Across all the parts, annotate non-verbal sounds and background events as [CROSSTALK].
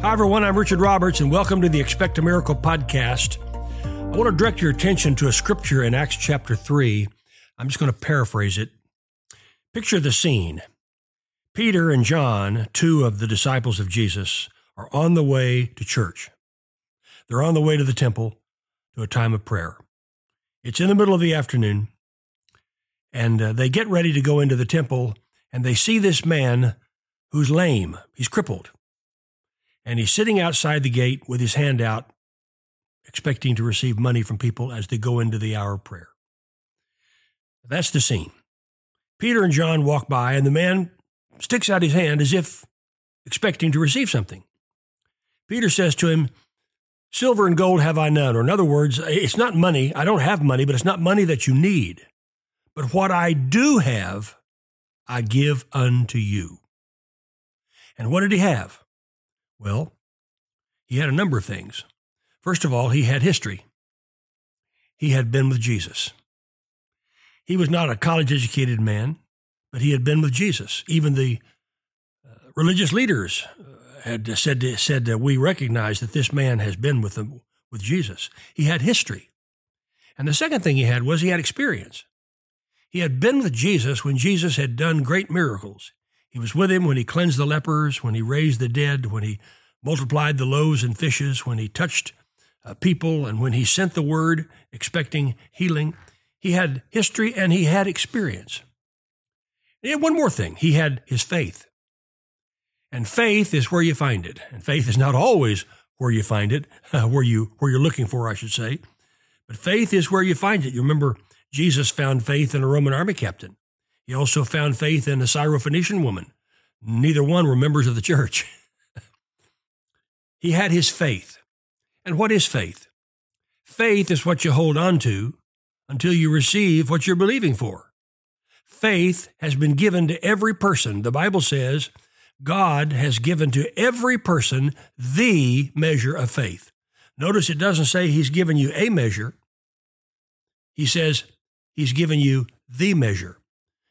Hi, everyone. I'm Richard Roberts, and welcome to the Expect a Miracle podcast. I want to direct your attention to a scripture in Acts chapter 3. I'm just going to paraphrase it. Picture the scene Peter and John, two of the disciples of Jesus, are on the way to church. They're on the way to the temple to a time of prayer. It's in the middle of the afternoon, and uh, they get ready to go into the temple, and they see this man who's lame. He's crippled and he's sitting outside the gate with his hand out, expecting to receive money from people as they go into the hour of prayer. That's the scene. Peter and John walk by, and the man sticks out his hand as if expecting to receive something. Peter says to him, Silver and gold have I none. Or, in other words, it's not money. I don't have money, but it's not money that you need. But what I do have, I give unto you. And what did he have? Well, he had a number of things. First of all, he had history. He had been with Jesus. He was not a college educated man, but he had been with Jesus. Even the uh, religious leaders uh, had said, said that we recognize that this man has been with, them, with Jesus. He had history. And the second thing he had was he had experience. He had been with Jesus when Jesus had done great miracles. He was with him when he cleansed the lepers, when he raised the dead, when he multiplied the loaves and fishes, when he touched uh, people, and when he sent the word expecting healing. He had history and he had experience. Had one more thing he had his faith. And faith is where you find it. And faith is not always where you find it, [LAUGHS] where, you, where you're looking for, I should say. But faith is where you find it. You remember Jesus found faith in a Roman army captain. He also found faith in a Syrophoenician woman. Neither one were members of the church. [LAUGHS] he had his faith. And what is faith? Faith is what you hold on to until you receive what you're believing for. Faith has been given to every person. The Bible says God has given to every person the measure of faith. Notice it doesn't say He's given you a measure, He says He's given you the measure.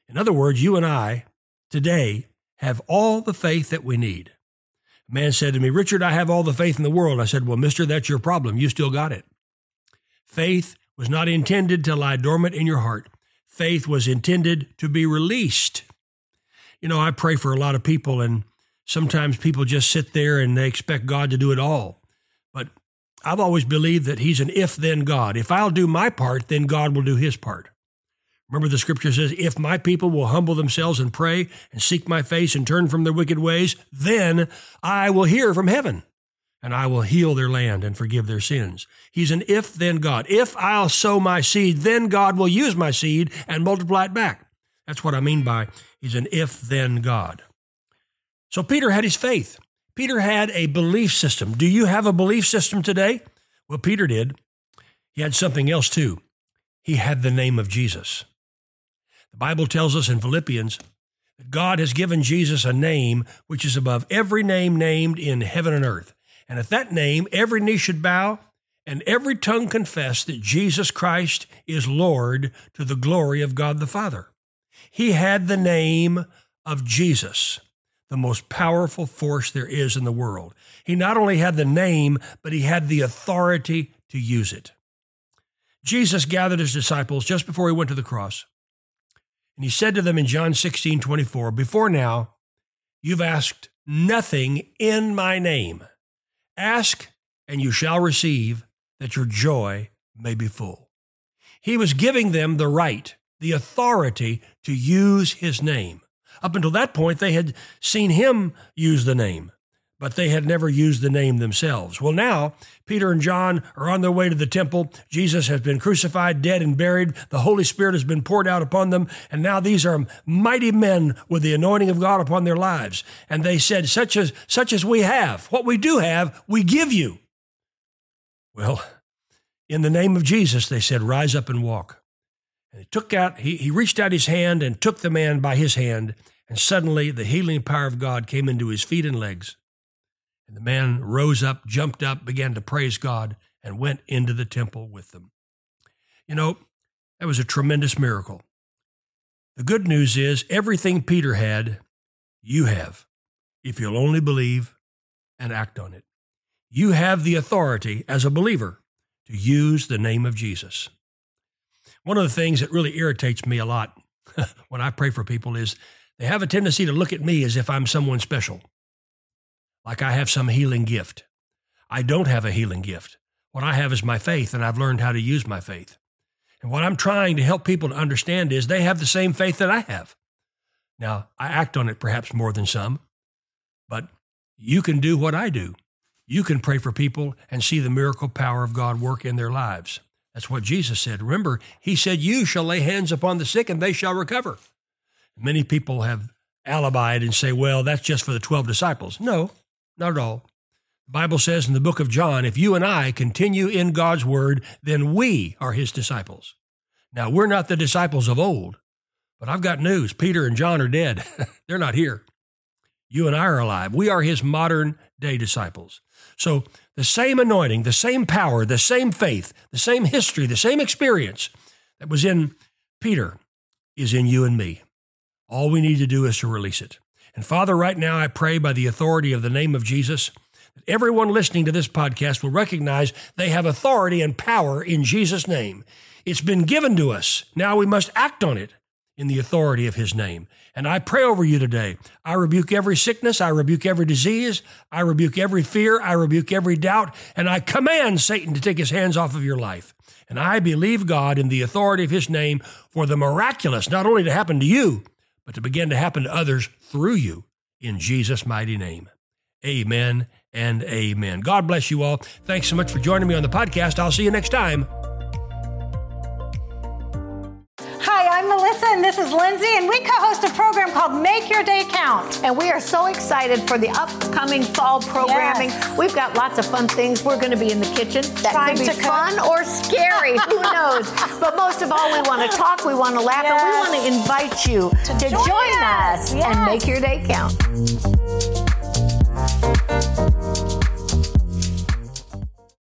In other words, you and I today have all the faith that we need. A man said to me, Richard, I have all the faith in the world. I said, Well, mister, that's your problem. You still got it. Faith was not intended to lie dormant in your heart, faith was intended to be released. You know, I pray for a lot of people, and sometimes people just sit there and they expect God to do it all. But I've always believed that He's an if then God. If I'll do my part, then God will do His part. Remember, the scripture says, If my people will humble themselves and pray and seek my face and turn from their wicked ways, then I will hear from heaven and I will heal their land and forgive their sins. He's an if then God. If I'll sow my seed, then God will use my seed and multiply it back. That's what I mean by he's an if then God. So Peter had his faith. Peter had a belief system. Do you have a belief system today? Well, Peter did. He had something else too. He had the name of Jesus. The Bible tells us in Philippians that God has given Jesus a name which is above every name named in heaven and earth. And at that name, every knee should bow and every tongue confess that Jesus Christ is Lord to the glory of God the Father. He had the name of Jesus, the most powerful force there is in the world. He not only had the name, but he had the authority to use it. Jesus gathered his disciples just before he went to the cross. And he said to them in John 16, 24, Before now, you've asked nothing in my name. Ask, and you shall receive, that your joy may be full. He was giving them the right, the authority to use his name. Up until that point, they had seen him use the name but they had never used the name themselves. Well, now Peter and John are on their way to the temple. Jesus has been crucified, dead, and buried. The Holy Spirit has been poured out upon them. And now these are mighty men with the anointing of God upon their lives. And they said, such as, such as we have, what we do have, we give you. Well, in the name of Jesus, they said, rise up and walk. And he took out, he, he reached out his hand and took the man by his hand. And suddenly the healing power of God came into his feet and legs. And the man rose up, jumped up, began to praise God, and went into the temple with them. You know, that was a tremendous miracle. The good news is everything Peter had, you have, if you'll only believe and act on it. You have the authority as a believer to use the name of Jesus. One of the things that really irritates me a lot [LAUGHS] when I pray for people is they have a tendency to look at me as if I'm someone special, like I have some healing gift. I don't have a healing gift. What I have is my faith, and I've learned how to use my faith. And what I'm trying to help people to understand is they have the same faith that I have. Now, I act on it perhaps more than some, but you can do what I do. You can pray for people and see the miracle power of God work in their lives. That's what Jesus said. Remember, he said, You shall lay hands upon the sick and they shall recover. Many people have alibied and say, Well, that's just for the 12 disciples. No, not at all. The Bible says in the book of John, if you and I continue in God's word, then we are his disciples. Now, we're not the disciples of old, but I've got news. Peter and John are dead. [LAUGHS] They're not here. You and I are alive. We are his modern day disciples. So, the same anointing, the same power, the same faith, the same history, the same experience that was in Peter is in you and me. All we need to do is to release it. And Father, right now I pray by the authority of the name of Jesus that everyone listening to this podcast will recognize they have authority and power in Jesus' name. It's been given to us. Now we must act on it in the authority of his name. And I pray over you today. I rebuke every sickness. I rebuke every disease. I rebuke every fear. I rebuke every doubt. And I command Satan to take his hands off of your life. And I believe God in the authority of his name for the miraculous, not only to happen to you, but to begin to happen to others through you in Jesus' mighty name. Amen and amen. God bless you all. Thanks so much for joining me on the podcast. I'll see you next time. Hi, I'm Melissa and this is Lindsay, and we co host a program called Make Your Day Count. And we are so excited for the upcoming fall programming. Yes. We've got lots of fun things. We're going to be in the kitchen. That Trying could be fun or scary. [LAUGHS] Who knows? But most of all, we want to talk, we want to laugh, yes. and we want to invite you to, to join, join, us, us. Yes. and make your day count.